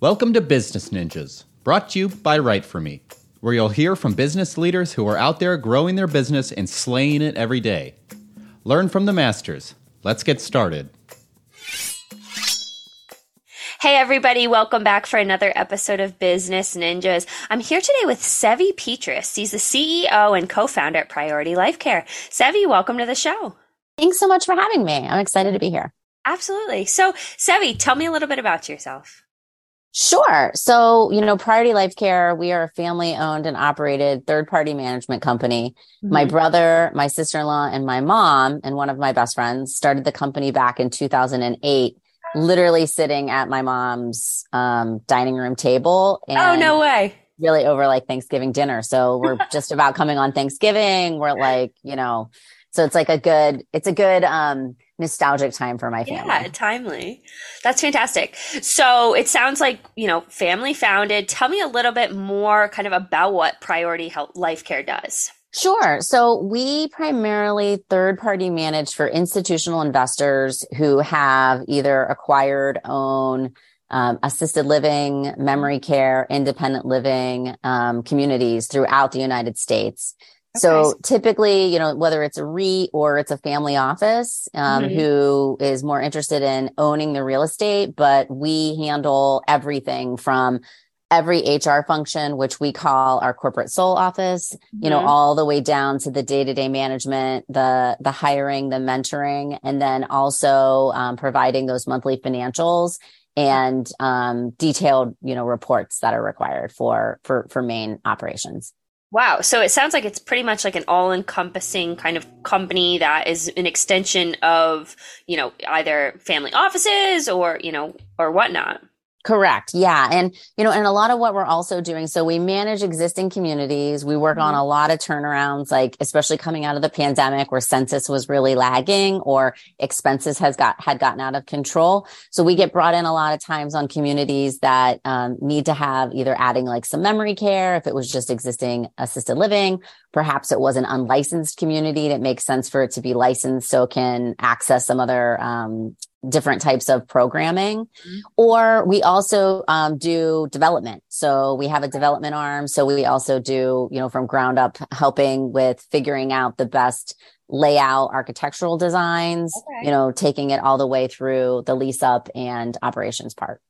Welcome to Business Ninjas, brought to you by Write For Me, where you'll hear from business leaders who are out there growing their business and slaying it every day. Learn from the masters. Let's get started. Hey, everybody, welcome back for another episode of Business Ninjas. I'm here today with Sevy Petras. He's the CEO and co founder at Priority Life Care. Sevy, welcome to the show. Thanks so much for having me. I'm excited to be here. Absolutely. So, Sevy, tell me a little bit about yourself. Sure. So, you know, Priority Life Care, we are a family owned and operated third party management company. Mm-hmm. My brother, my sister in law, and my mom, and one of my best friends started the company back in 2008, literally sitting at my mom's um, dining room table. oh, no way. Really over like Thanksgiving dinner. So we're just about coming on Thanksgiving. We're like, you know, so it's like a good, it's a good, um, nostalgic time for my family. Yeah, timely. That's fantastic. So it sounds like, you know, family founded. Tell me a little bit more kind of about what Priority Health Life Care does. Sure. So we primarily third party manage for institutional investors who have either acquired, own, um, assisted living, memory care, independent living um, communities throughout the United States. So typically, you know, whether it's a REIT or it's a family office um, mm-hmm. who is more interested in owning the real estate, but we handle everything from every HR function, which we call our corporate soul office, mm-hmm. you know, mm-hmm. all the way down to the day to day management, the, the hiring, the mentoring, and then also um, providing those monthly financials and um, detailed, you know, reports that are required for, for, for main operations. Wow. So it sounds like it's pretty much like an all encompassing kind of company that is an extension of, you know, either family offices or, you know, or whatnot. Correct. Yeah. And, you know, and a lot of what we're also doing. So we manage existing communities. We work mm-hmm. on a lot of turnarounds, like especially coming out of the pandemic where census was really lagging or expenses has got, had gotten out of control. So we get brought in a lot of times on communities that um, need to have either adding like some memory care, if it was just existing assisted living, perhaps it was an unlicensed community that makes sense for it to be licensed so it can access some other um, different types of programming mm-hmm. or we also um, do development so we have a development arm so we also do you know from ground up helping with figuring out the best layout architectural designs okay. you know taking it all the way through the lease up and operations part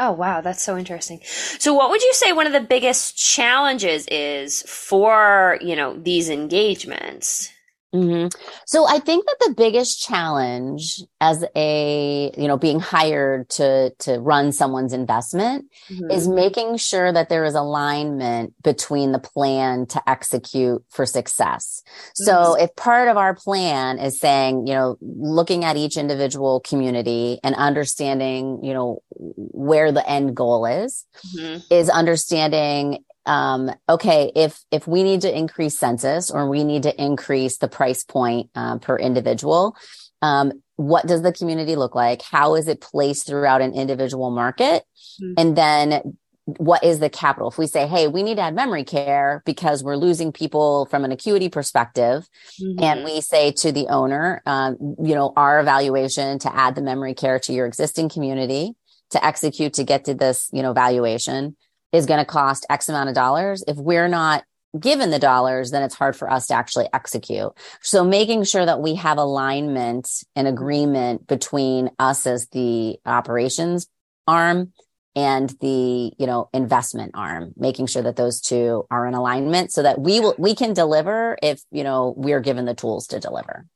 Oh, wow. That's so interesting. So what would you say one of the biggest challenges is for, you know, these engagements? Mm-hmm. So I think that the biggest challenge as a, you know, being hired to, to run someone's investment mm-hmm. is making sure that there is alignment between the plan to execute for success. Mm-hmm. So if part of our plan is saying, you know, looking at each individual community and understanding, you know, where the end goal is, mm-hmm. is understanding um, okay, if if we need to increase census or we need to increase the price point uh, per individual, um, what does the community look like? How is it placed throughout an individual market? Mm-hmm. And then what is the capital? If we say, hey, we need to add memory care because we're losing people from an acuity perspective, mm-hmm. and we say to the owner, um, you know, our evaluation to add the memory care to your existing community to execute to get to this, you know, valuation is going to cost X amount of dollars. If we're not given the dollars, then it's hard for us to actually execute. So making sure that we have alignment and agreement between us as the operations arm and the, you know, investment arm, making sure that those two are in alignment so that we will, we can deliver if, you know, we're given the tools to deliver.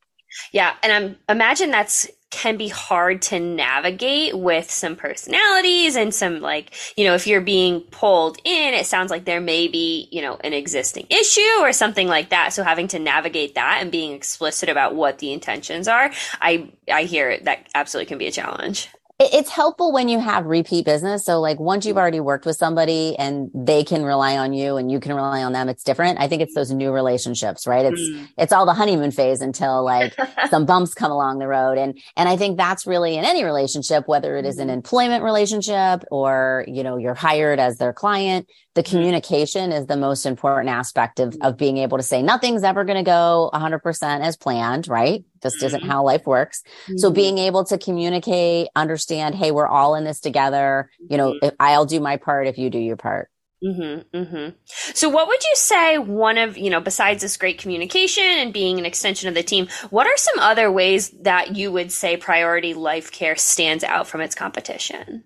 Yeah. And I'm imagine that's can be hard to navigate with some personalities and some like, you know, if you're being pulled in, it sounds like there may be, you know, an existing issue or something like that. So having to navigate that and being explicit about what the intentions are, I I hear that absolutely can be a challenge it's helpful when you have repeat business. So like once you've already worked with somebody and they can rely on you and you can rely on them, it's different. I think it's those new relationships, right? It's, mm. it's all the honeymoon phase until like some bumps come along the road. And, and I think that's really in any relationship, whether it is an mm-hmm. employment relationship or, you know, you're hired as their client, the mm-hmm. communication is the most important aspect of, of being able to say nothing's ever going to go 100% as planned, right? Just mm-hmm. isn't how life works. Mm-hmm. So being able to communicate, understand, hey, we're all in this together. You know, mm-hmm. I'll do my part if you do your part. Mm-hmm, mm-hmm. So, what would you say one of, you know, besides this great communication and being an extension of the team, what are some other ways that you would say Priority Life Care stands out from its competition?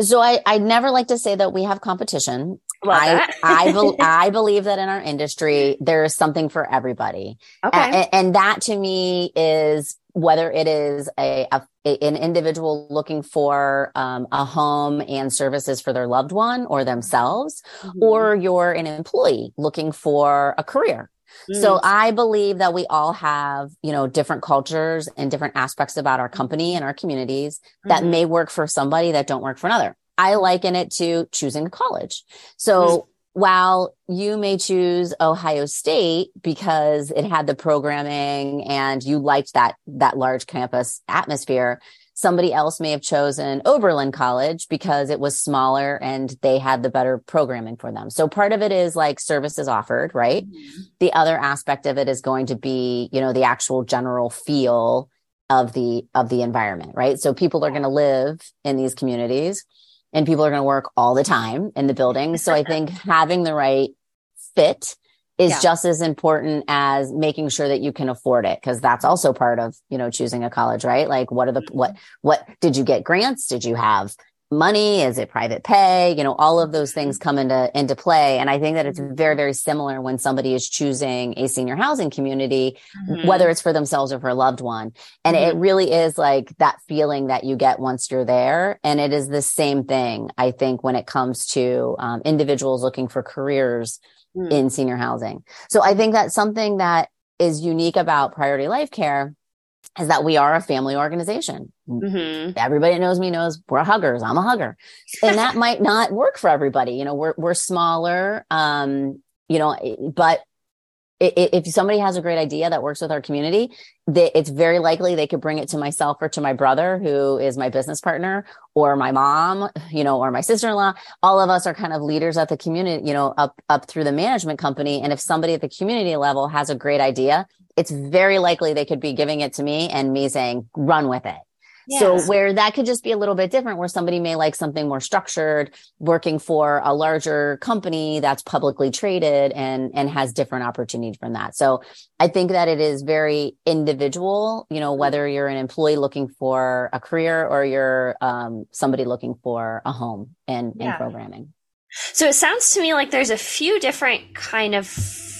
So, I, I never like to say that we have competition. Love I, I, be- I believe that in our industry, there is something for everybody. Okay. and, and that to me is whether it is a, a, an individual looking for um, a home and services for their loved one or themselves, mm-hmm. or you're an employee looking for a career. So I believe that we all have, you know, different cultures and different aspects about our company and our communities mm-hmm. that may work for somebody that don't work for another. I liken it to choosing a college. So mm-hmm while you may choose Ohio State because it had the programming and you liked that that large campus atmosphere, somebody else may have chosen Oberlin College because it was smaller and they had the better programming for them. So part of it is like services offered, right? Mm-hmm. The other aspect of it is going to be, you know, the actual general feel of the of the environment, right? So people are going to live in these communities and people are going to work all the time in the building. So I think having the right fit is yeah. just as important as making sure that you can afford it because that's also part of you know choosing a college right? Like what are the what mm-hmm. what did you get grants? Did you have money? Is it private pay? You know, all of those things come into, into play. And I think that it's very, very similar when somebody is choosing a senior housing community, mm-hmm. whether it's for themselves or for a loved one. And mm-hmm. it really is like that feeling that you get once you're there. And it is the same thing, I think, when it comes to um, individuals looking for careers mm-hmm. in senior housing. So I think that's something that is unique about priority life care is that we are a family organization. Mm-hmm. Everybody knows me knows we're huggers. I'm a hugger. And that might not work for everybody. You know, we're, we're smaller. Um, you know, but if somebody has a great idea that works with our community, it's very likely they could bring it to myself or to my brother, who is my business partner, or my mom, you know, or my sister-in-law. All of us are kind of leaders at the community, you know, up up through the management company. And if somebody at the community level has a great idea, it's very likely they could be giving it to me and me saying, "Run with it." So where that could just be a little bit different, where somebody may like something more structured, working for a larger company that's publicly traded and, and has different opportunities from that. So I think that it is very individual, you know, whether you're an employee looking for a career or you're um, somebody looking for a home and, yeah. and programming. So it sounds to me like there's a few different kind of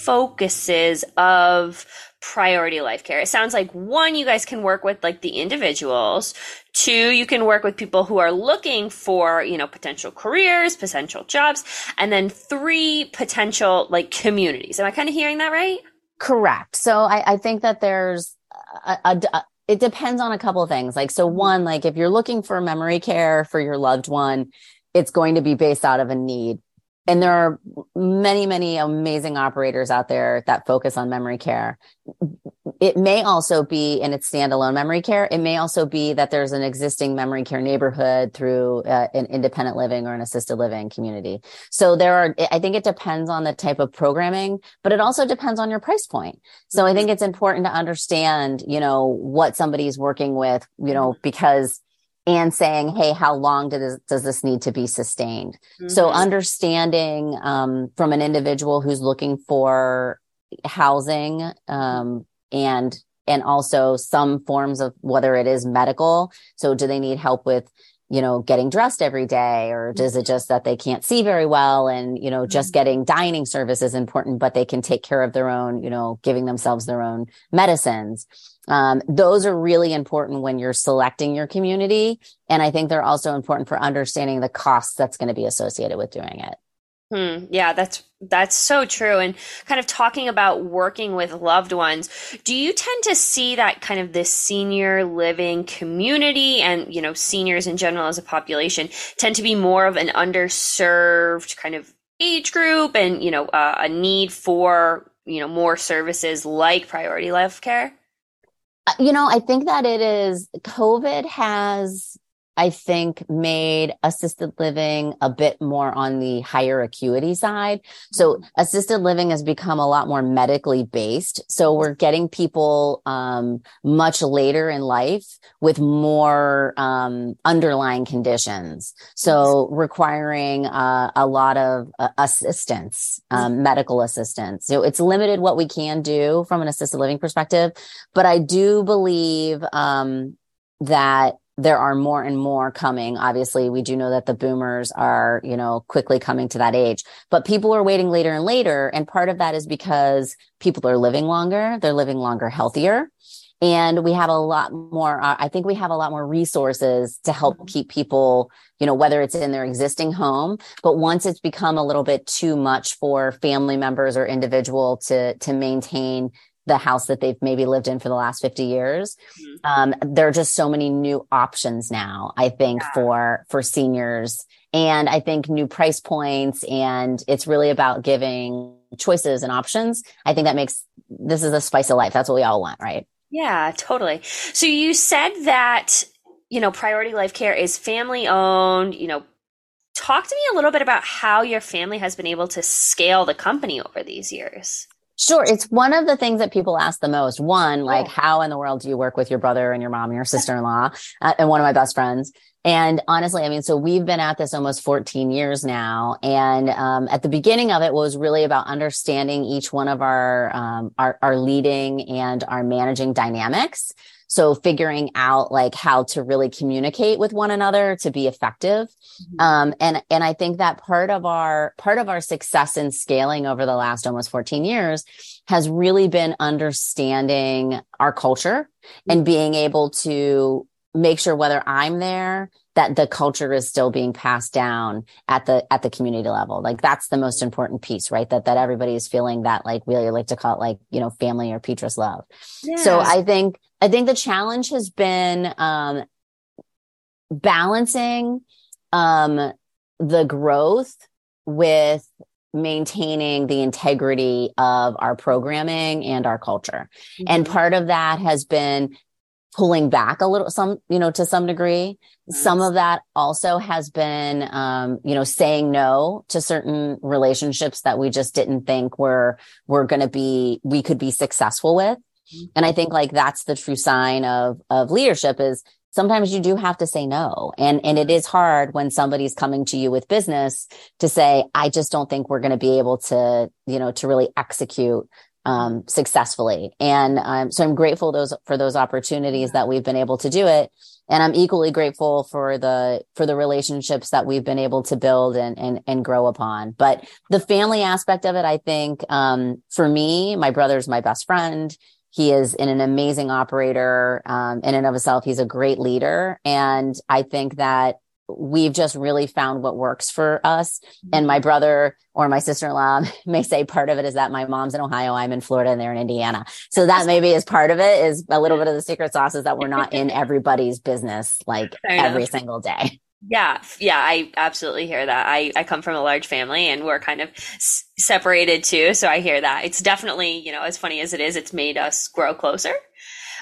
focuses of priority life care. It sounds like one, you guys can work with like the individuals. Two, you can work with people who are looking for, you know, potential careers, potential jobs. And then three, potential like communities. Am I kind of hearing that right? Correct. So I, I think that there's a, a, a it depends on a couple of things. Like, so mm-hmm. one, like if you're looking for memory care for your loved one, it's going to be based out of a need and there are many, many amazing operators out there that focus on memory care. It may also be in its standalone memory care. It may also be that there's an existing memory care neighborhood through uh, an independent living or an assisted living community. So there are, I think it depends on the type of programming, but it also depends on your price point. So I think it's important to understand, you know, what somebody's working with, you know, because and saying, Hey, how long does, does this need to be sustained? Mm-hmm. So understanding, um, from an individual who's looking for housing, um, and, and also some forms of whether it is medical. So do they need help with, you know, getting dressed every day or does it just that they can't see very well and, you know, just mm-hmm. getting dining service is important, but they can take care of their own, you know, giving themselves their own medicines. Um, those are really important when you're selecting your community. And I think they're also important for understanding the costs that's going to be associated with doing it. Hmm. Yeah, that's that's so true. And kind of talking about working with loved ones, do you tend to see that kind of this senior living community and you know seniors in general as a population tend to be more of an underserved kind of age group and you know uh, a need for you know more services like priority life care? Uh, you know, I think that it is COVID has I think made assisted living a bit more on the higher acuity side. So mm-hmm. assisted living has become a lot more medically based. So we're getting people um, much later in life with more um, underlying conditions. So requiring uh, a lot of uh, assistance, um, medical assistance. So it's limited what we can do from an assisted living perspective, but I do believe um, that there are more and more coming. Obviously, we do know that the boomers are, you know, quickly coming to that age, but people are waiting later and later. And part of that is because people are living longer. They're living longer, healthier. And we have a lot more, uh, I think we have a lot more resources to help mm-hmm. keep people, you know, whether it's in their existing home, but once it's become a little bit too much for family members or individual to, to maintain the house that they've maybe lived in for the last 50 years. Mm-hmm. Um, there are just so many new options now, I think, yeah. for, for seniors. And I think new price points and it's really about giving choices and options. I think that makes this is a spice of life. That's what we all want, right? Yeah, totally. So you said that, you know, Priority Life Care is family owned, you know, talk to me a little bit about how your family has been able to scale the company over these years. Sure. It's one of the things that people ask the most. One, like, how in the world do you work with your brother and your mom and your sister in law uh, and one of my best friends? And honestly, I mean, so we've been at this almost 14 years now. And um, at the beginning of it was really about understanding each one of our, um, our, our leading and our managing dynamics. So figuring out like how to really communicate with one another to be effective. Mm-hmm. Um, and, and I think that part of our, part of our success in scaling over the last almost 14 years has really been understanding our culture mm-hmm. and being able to make sure whether I'm there that the culture is still being passed down at the at the community level like that's the most important piece right that that everybody is feeling that like we like to call it like you know family or petras love so i think i think the challenge has been um balancing um the growth with maintaining the integrity of our programming and our culture. Mm-hmm. And part of that has been pulling back a little some you know to some degree nice. some of that also has been um you know saying no to certain relationships that we just didn't think were were going to be we could be successful with mm-hmm. and i think like that's the true sign of of leadership is sometimes you do have to say no and and it is hard when somebody's coming to you with business to say i just don't think we're going to be able to you know to really execute um, successfully. And um, so I'm grateful those for those opportunities that we've been able to do it. And I'm equally grateful for the for the relationships that we've been able to build and and, and grow upon. But the family aspect of it, I think, um, for me, my brother's my best friend. He is in an amazing operator um, in and of himself. He's a great leader, and I think that we've just really found what works for us. And my brother or my sister-in-law may say part of it is that my mom's in Ohio, I'm in Florida, and they're in Indiana. So that maybe is part of it is a little bit of the secret sauce is that we're not in everybody's business like every single day. Yeah, yeah, I absolutely hear that. I, I come from a large family and we're kind of s- separated too. So I hear that. It's definitely, you know, as funny as it is, it's made us grow closer.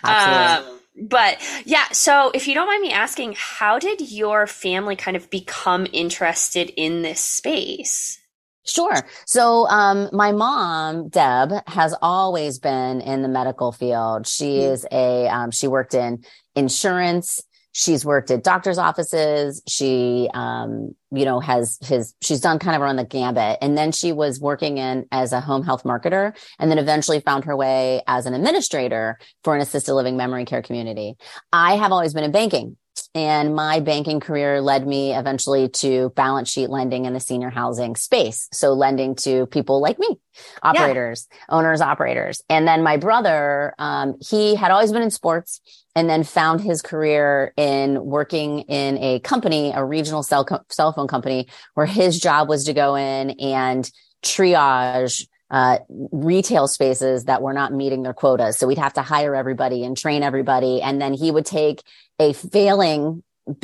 Absolutely. Um, but yeah, so if you don't mind me asking, how did your family kind of become interested in this space? Sure. So, um, my mom, Deb, has always been in the medical field. She mm-hmm. is a, um, she worked in insurance she's worked at doctor's offices. She, um, you know, has his, she's done kind of around the gambit. And then she was working in as a home health marketer and then eventually found her way as an administrator for an assisted living memory care community. I have always been in banking. And my banking career led me eventually to balance sheet lending in the senior housing space. So lending to people like me, operators, yeah. owners, operators. And then my brother, um, he had always been in sports and then found his career in working in a company, a regional cell, co- cell phone company where his job was to go in and triage uh, retail spaces that were not meeting their quotas. So we'd have to hire everybody and train everybody. And then he would take a failing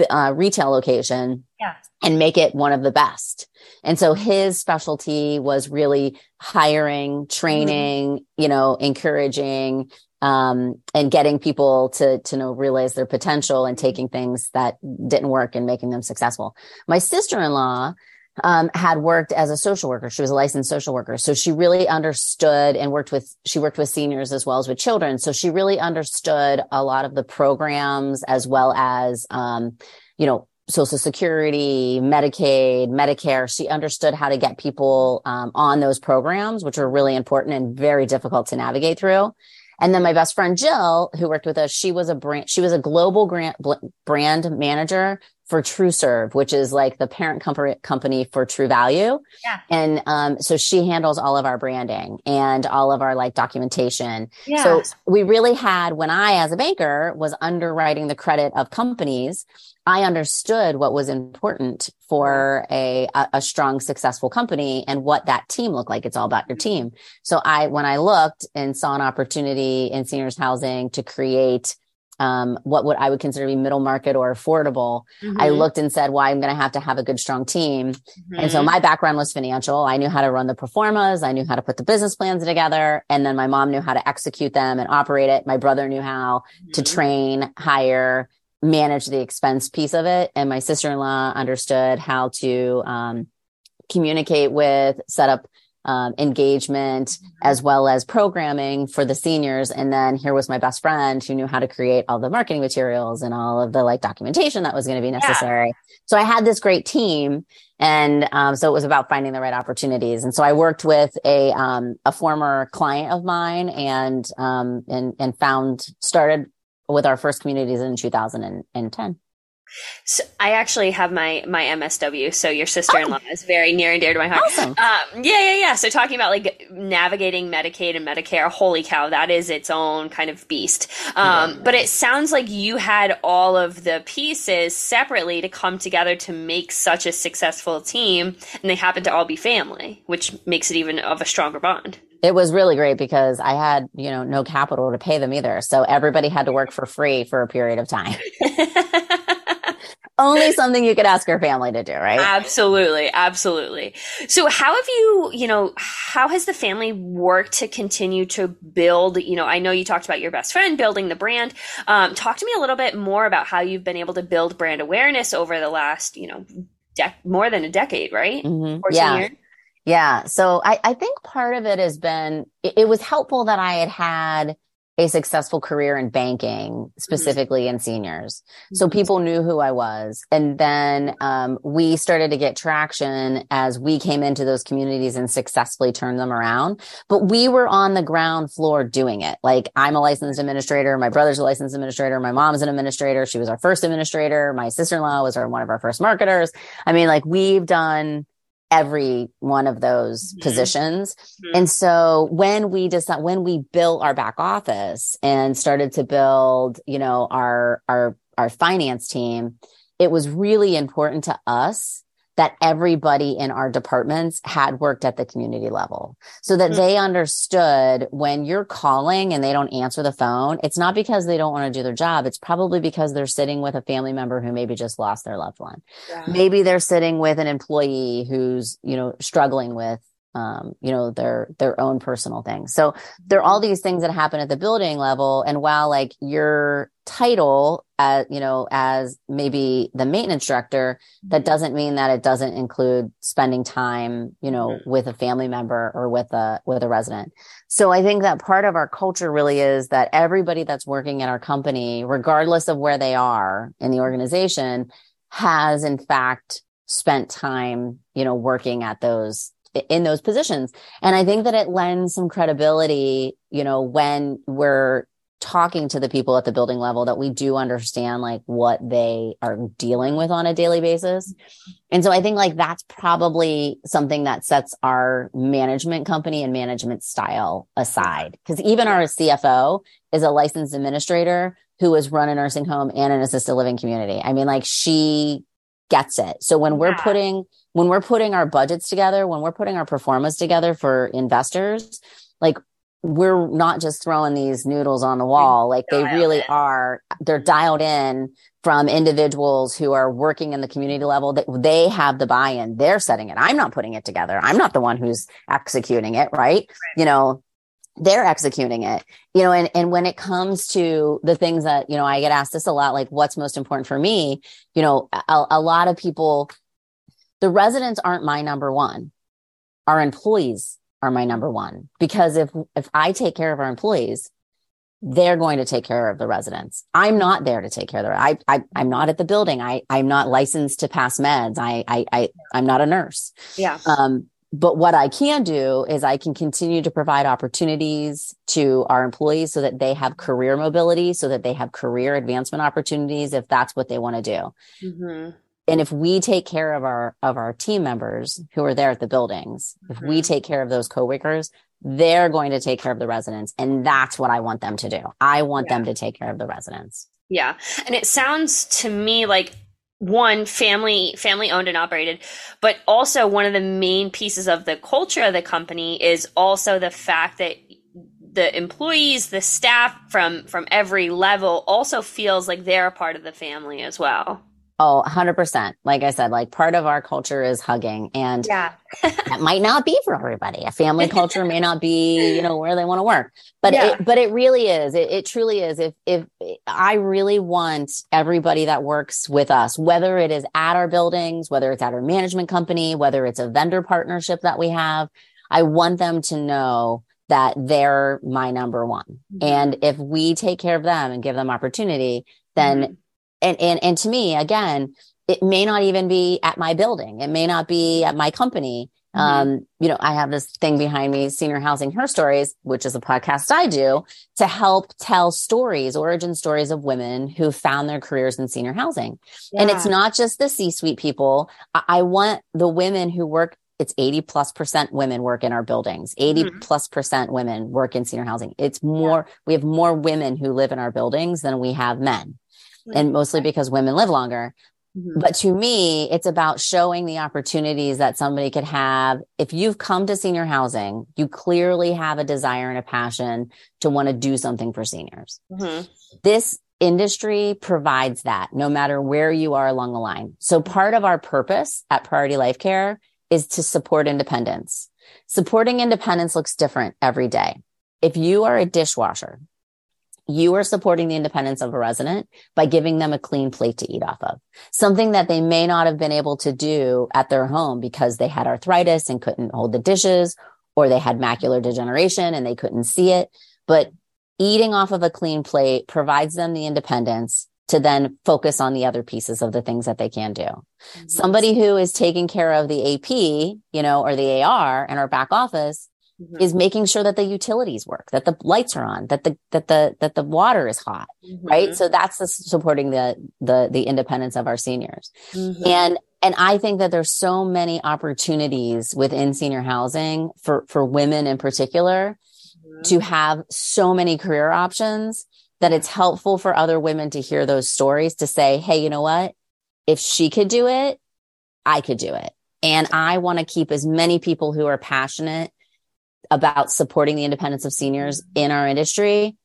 uh, retail location yeah. and make it one of the best. And so his specialty was really hiring, training, mm-hmm. you know, encouraging, um, and getting people to to know realize their potential and taking things that didn't work and making them successful. My sister in law um, had worked as a social worker. She was a licensed social worker. So she really understood and worked with, she worked with seniors as well as with children. So she really understood a lot of the programs as well as, um, you know, Social Security, Medicaid, Medicare. She understood how to get people um, on those programs, which are really important and very difficult to navigate through. And then my best friend Jill, who worked with us, she was a brand, she was a global grant, brand manager for TruServ, which is like the parent company company for True Value. Yeah. And um, so she handles all of our branding and all of our like documentation. Yeah. So we really had when I, as a banker, was underwriting the credit of companies. I understood what was important for a, a, a strong, successful company and what that team looked like. It's all about your team. So I, when I looked and saw an opportunity in seniors housing to create um, what would I would consider to be middle market or affordable, mm-hmm. I looked and said, well, I'm going to have to have a good, strong team. Mm-hmm. And so mm-hmm. my background was financial. I knew how to run the pro formas. I knew how to put the business plans together. And then my mom knew how to execute them and operate it. My brother knew how mm-hmm. to train, hire, manage the expense piece of it. And my sister-in-law understood how to, um, communicate with, set up um, engagement as well as programming for the seniors. And then here was my best friend who knew how to create all the marketing materials and all of the like documentation that was going to be necessary. Yeah. So I had this great team. And um, so it was about finding the right opportunities. And so I worked with a um, a former client of mine and um, and and found started with our first communities in 2010. So I actually have my my MSW. So your sister in law oh. is very near and dear to my heart. Awesome. Um, yeah, yeah, yeah. So talking about like navigating Medicaid and Medicare, holy cow, that is its own kind of beast. Um. But it sounds like you had all of the pieces separately to come together to make such a successful team, and they happen to all be family, which makes it even of a stronger bond. It was really great because I had, you know, no capital to pay them either. So everybody had to work for free for a period of time. only something you could ask your family to do, right? Absolutely. Absolutely. So how have you, you know, how has the family worked to continue to build, you know, I know you talked about your best friend building the brand. Um, talk to me a little bit more about how you've been able to build brand awareness over the last, you know, de- more than a decade, right? Mm-hmm. Yeah. Years? Yeah. So I, I think part of it has been, it, it was helpful that I had had a successful career in banking, mm-hmm. specifically mm-hmm. in seniors. So mm-hmm. people knew who I was. And then um, we started to get traction as we came into those communities and successfully turned them around. But we were on the ground floor doing it. Like I'm a licensed administrator. My brother's a licensed administrator. My mom's an administrator. She was our first administrator. My sister-in-law was our, one of our first marketers. I mean, like we've done every one of those mm-hmm. positions. Mm-hmm. And so when we decided, when we built our back office and started to build, you know, our, our, our finance team, it was really important to us that everybody in our departments had worked at the community level so that mm-hmm. they understood when you're calling and they don't answer the phone, it's not because they don't want to do their job. It's probably because they're sitting with a family member who maybe just lost their loved one. Yeah. Maybe they're sitting with an employee who's, you know, struggling with um, you know, their, their own personal things. So there are all these things that happen at the building level. And while like your title, as, you know, as maybe the maintenance director, that mm-hmm. doesn't mean that it doesn't include spending time, you know, mm-hmm. with a family member or with a, with a resident. So I think that part of our culture really is that everybody that's working at our company, regardless of where they are in the organization, has in fact spent time, you know, working at those in those positions. And I think that it lends some credibility, you know, when we're talking to the people at the building level that we do understand like what they are dealing with on a daily basis. And so I think like that's probably something that sets our management company and management style aside. Cause even our CFO is a licensed administrator who has run a nursing home and an assisted living community. I mean, like she gets it. So when we're putting when we're putting our budgets together, when we're putting our performance together for investors, like we're not just throwing these noodles on the wall. Like they really in. are, they're dialed in from individuals who are working in the community level that they have the buy-in. They're setting it. I'm not putting it together. I'm not the one who's executing it. Right. right. You know, they're executing it you know and and when it comes to the things that you know i get asked this a lot like what's most important for me? You know a, a lot of people the residents aren't my number one. Our employees are my number one because if if i take care of our employees they're going to take care of the residents. I'm not there to take care of the i, I i'm not at the building. I i'm not licensed to pass meds. I i, I i'm not a nurse. Yeah. Um but what I can do is I can continue to provide opportunities to our employees so that they have career mobility, so that they have career advancement opportunities if that's what they want to do. Mm-hmm. And if we take care of our of our team members who are there at the buildings, mm-hmm. if we mm-hmm. take care of those coworkers, they're going to take care of the residents, and that's what I want them to do. I want yeah. them to take care of the residents. Yeah, and it sounds to me like one family family owned and operated but also one of the main pieces of the culture of the company is also the fact that the employees the staff from from every level also feels like they're a part of the family as well Oh, 100%. Like I said, like part of our culture is hugging and yeah. that might not be for everybody. A family culture may not be, you know, where they want to work, but yeah. it, but it really is. It, it truly is. If, if I really want everybody that works with us, whether it is at our buildings, whether it's at our management company, whether it's a vendor partnership that we have, I want them to know that they're my number one. Mm-hmm. And if we take care of them and give them opportunity, then mm-hmm and and and to me again it may not even be at my building it may not be at my company mm-hmm. um you know i have this thing behind me senior housing her stories which is a podcast i do to help tell stories origin stories of women who found their careers in senior housing yeah. and it's not just the c suite people I-, I want the women who work it's 80 plus percent women work in our buildings 80 mm-hmm. plus percent women work in senior housing it's more yeah. we have more women who live in our buildings than we have men and mostly because women live longer. Mm-hmm. But to me, it's about showing the opportunities that somebody could have. If you've come to senior housing, you clearly have a desire and a passion to want to do something for seniors. Mm-hmm. This industry provides that no matter where you are along the line. So part of our purpose at Priority Life Care is to support independence. Supporting independence looks different every day. If you are a dishwasher, you are supporting the independence of a resident by giving them a clean plate to eat off of. Something that they may not have been able to do at their home because they had arthritis and couldn't hold the dishes or they had macular degeneration and they couldn't see it. But eating off of a clean plate provides them the independence to then focus on the other pieces of the things that they can do. Mm-hmm. Somebody who is taking care of the AP, you know, or the AR and our back office mm-hmm. is making sure that the utilities work, that the lights are on, that the that the that the water is hot, mm-hmm. right? So that's the, supporting the the the independence of our seniors. Mm-hmm. And and I think that there's so many opportunities within senior housing for for women in particular mm-hmm. to have so many career options that it's helpful for other women to hear those stories to say, "Hey, you know what? If she could do it, I could do it." And I want to keep as many people who are passionate about supporting the independence of seniors in our industry,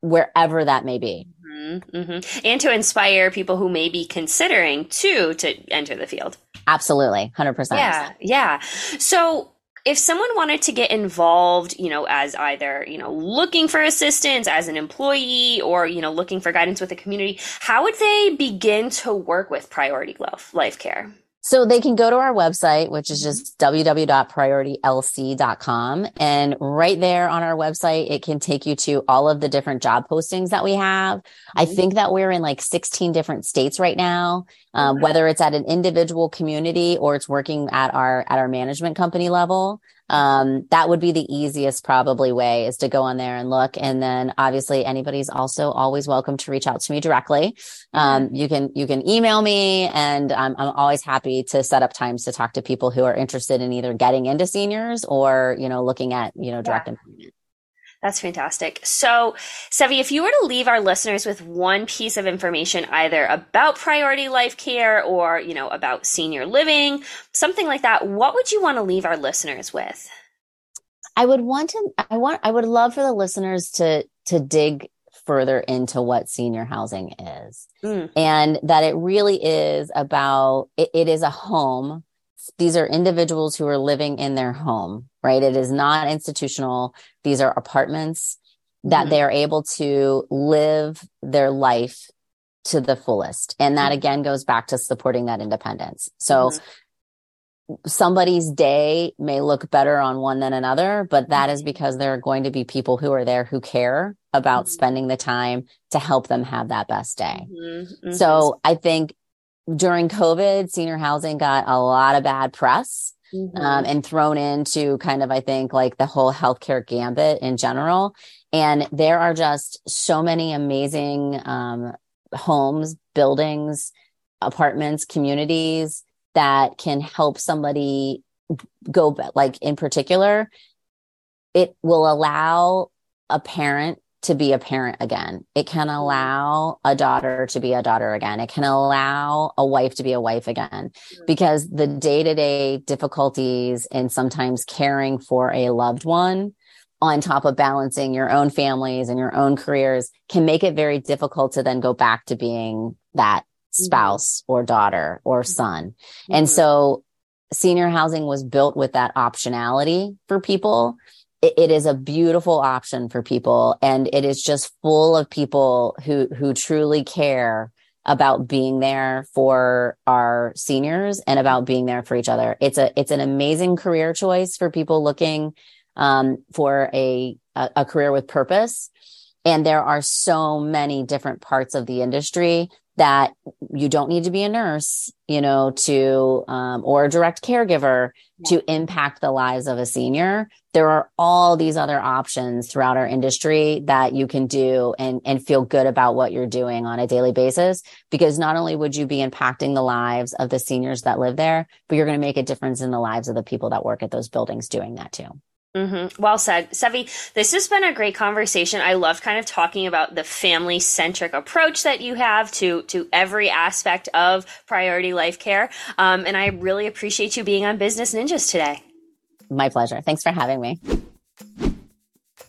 wherever that may be. Mm-hmm, mm-hmm. And to inspire people who may be considering too to enter the field. Absolutely, 100%. Yeah, yeah. So if someone wanted to get involved, you know, as either, you know, looking for assistance as an employee or, you know, looking for guidance with the community, how would they begin to work with Priority Life, life Care? So they can go to our website, which is just www.prioritylc.com. And right there on our website, it can take you to all of the different job postings that we have. Mm-hmm. I think that we're in like 16 different states right now, um, whether it's at an individual community or it's working at our, at our management company level um, that would be the easiest probably way is to go on there and look. And then obviously anybody's also always welcome to reach out to me directly. Um, you can, you can email me and I'm, I'm always happy to set up times to talk to people who are interested in either getting into seniors or, you know, looking at, you know, direct yeah. employment. That's fantastic. So, Sevy, if you were to leave our listeners with one piece of information, either about priority life care or, you know, about senior living, something like that, what would you want to leave our listeners with? I would want to, I want, I would love for the listeners to, to dig further into what senior housing is mm. and that it really is about, it, it is a home these are individuals who are living in their home, right? It is not institutional. These are apartments that mm-hmm. they are able to live their life to the fullest. And that mm-hmm. again goes back to supporting that independence. So mm-hmm. somebody's day may look better on one than another, but that is mm-hmm. because there are going to be people who are there who care about mm-hmm. spending the time to help them have that best day. Mm-hmm. So I think during COVID, senior housing got a lot of bad press. Mm-hmm. Um, and thrown into kind of, I think, like the whole healthcare gambit in general. And there are just so many amazing um, homes, buildings, apartments, communities that can help somebody go, like in particular, it will allow a parent to be a parent again. It can mm-hmm. allow a daughter to be a daughter again. It can allow a wife to be a wife again mm-hmm. because the day to day difficulties and sometimes caring for a loved one on top of balancing your own families and your own careers can make it very difficult to then go back to being that mm-hmm. spouse or daughter or son. Mm-hmm. And so senior housing was built with that optionality for people it, it is a beautiful option for people and it is just full of people who who truly care about being there for our seniors and about being there for each other. It's a it's an amazing career choice for people looking um, for a, a, a career with purpose. And there are so many different parts of the industry that you don't need to be a nurse, you know, to, um, or a direct caregiver to impact the lives of a senior. There are all these other options throughout our industry that you can do and, and feel good about what you're doing on a daily basis. Because not only would you be impacting the lives of the seniors that live there, but you're going to make a difference in the lives of the people that work at those buildings doing that too. Mm-hmm. Well said. Sevy, this has been a great conversation. I love kind of talking about the family centric approach that you have to, to every aspect of priority life care. Um, and I really appreciate you being on Business Ninjas today. My pleasure. Thanks for having me.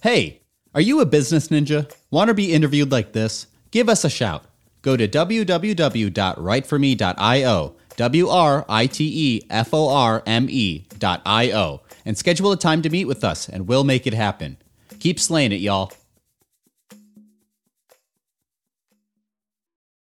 Hey, are you a business ninja? Want to be interviewed like this? Give us a shout. Go to www.writeforme.io, W R I T E F O R M E.io and schedule a time to meet with us, and we'll make it happen. Keep slaying it, y'all.